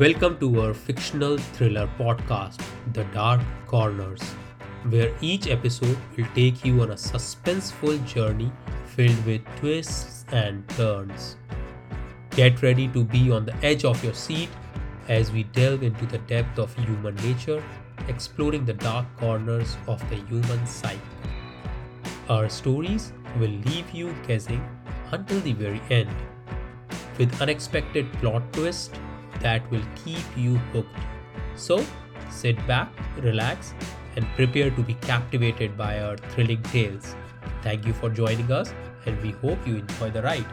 Welcome to our fictional thriller podcast, The Dark Corners, where each episode will take you on a suspenseful journey filled with twists and turns. Get ready to be on the edge of your seat as we delve into the depth of human nature, exploring the dark corners of the human psyche. Our stories will leave you guessing until the very end, with unexpected plot twists that will keep you hooked. So, sit back, relax, and prepare to be captivated by our thrilling tales. Thank you for joining us, and we hope you enjoy the ride.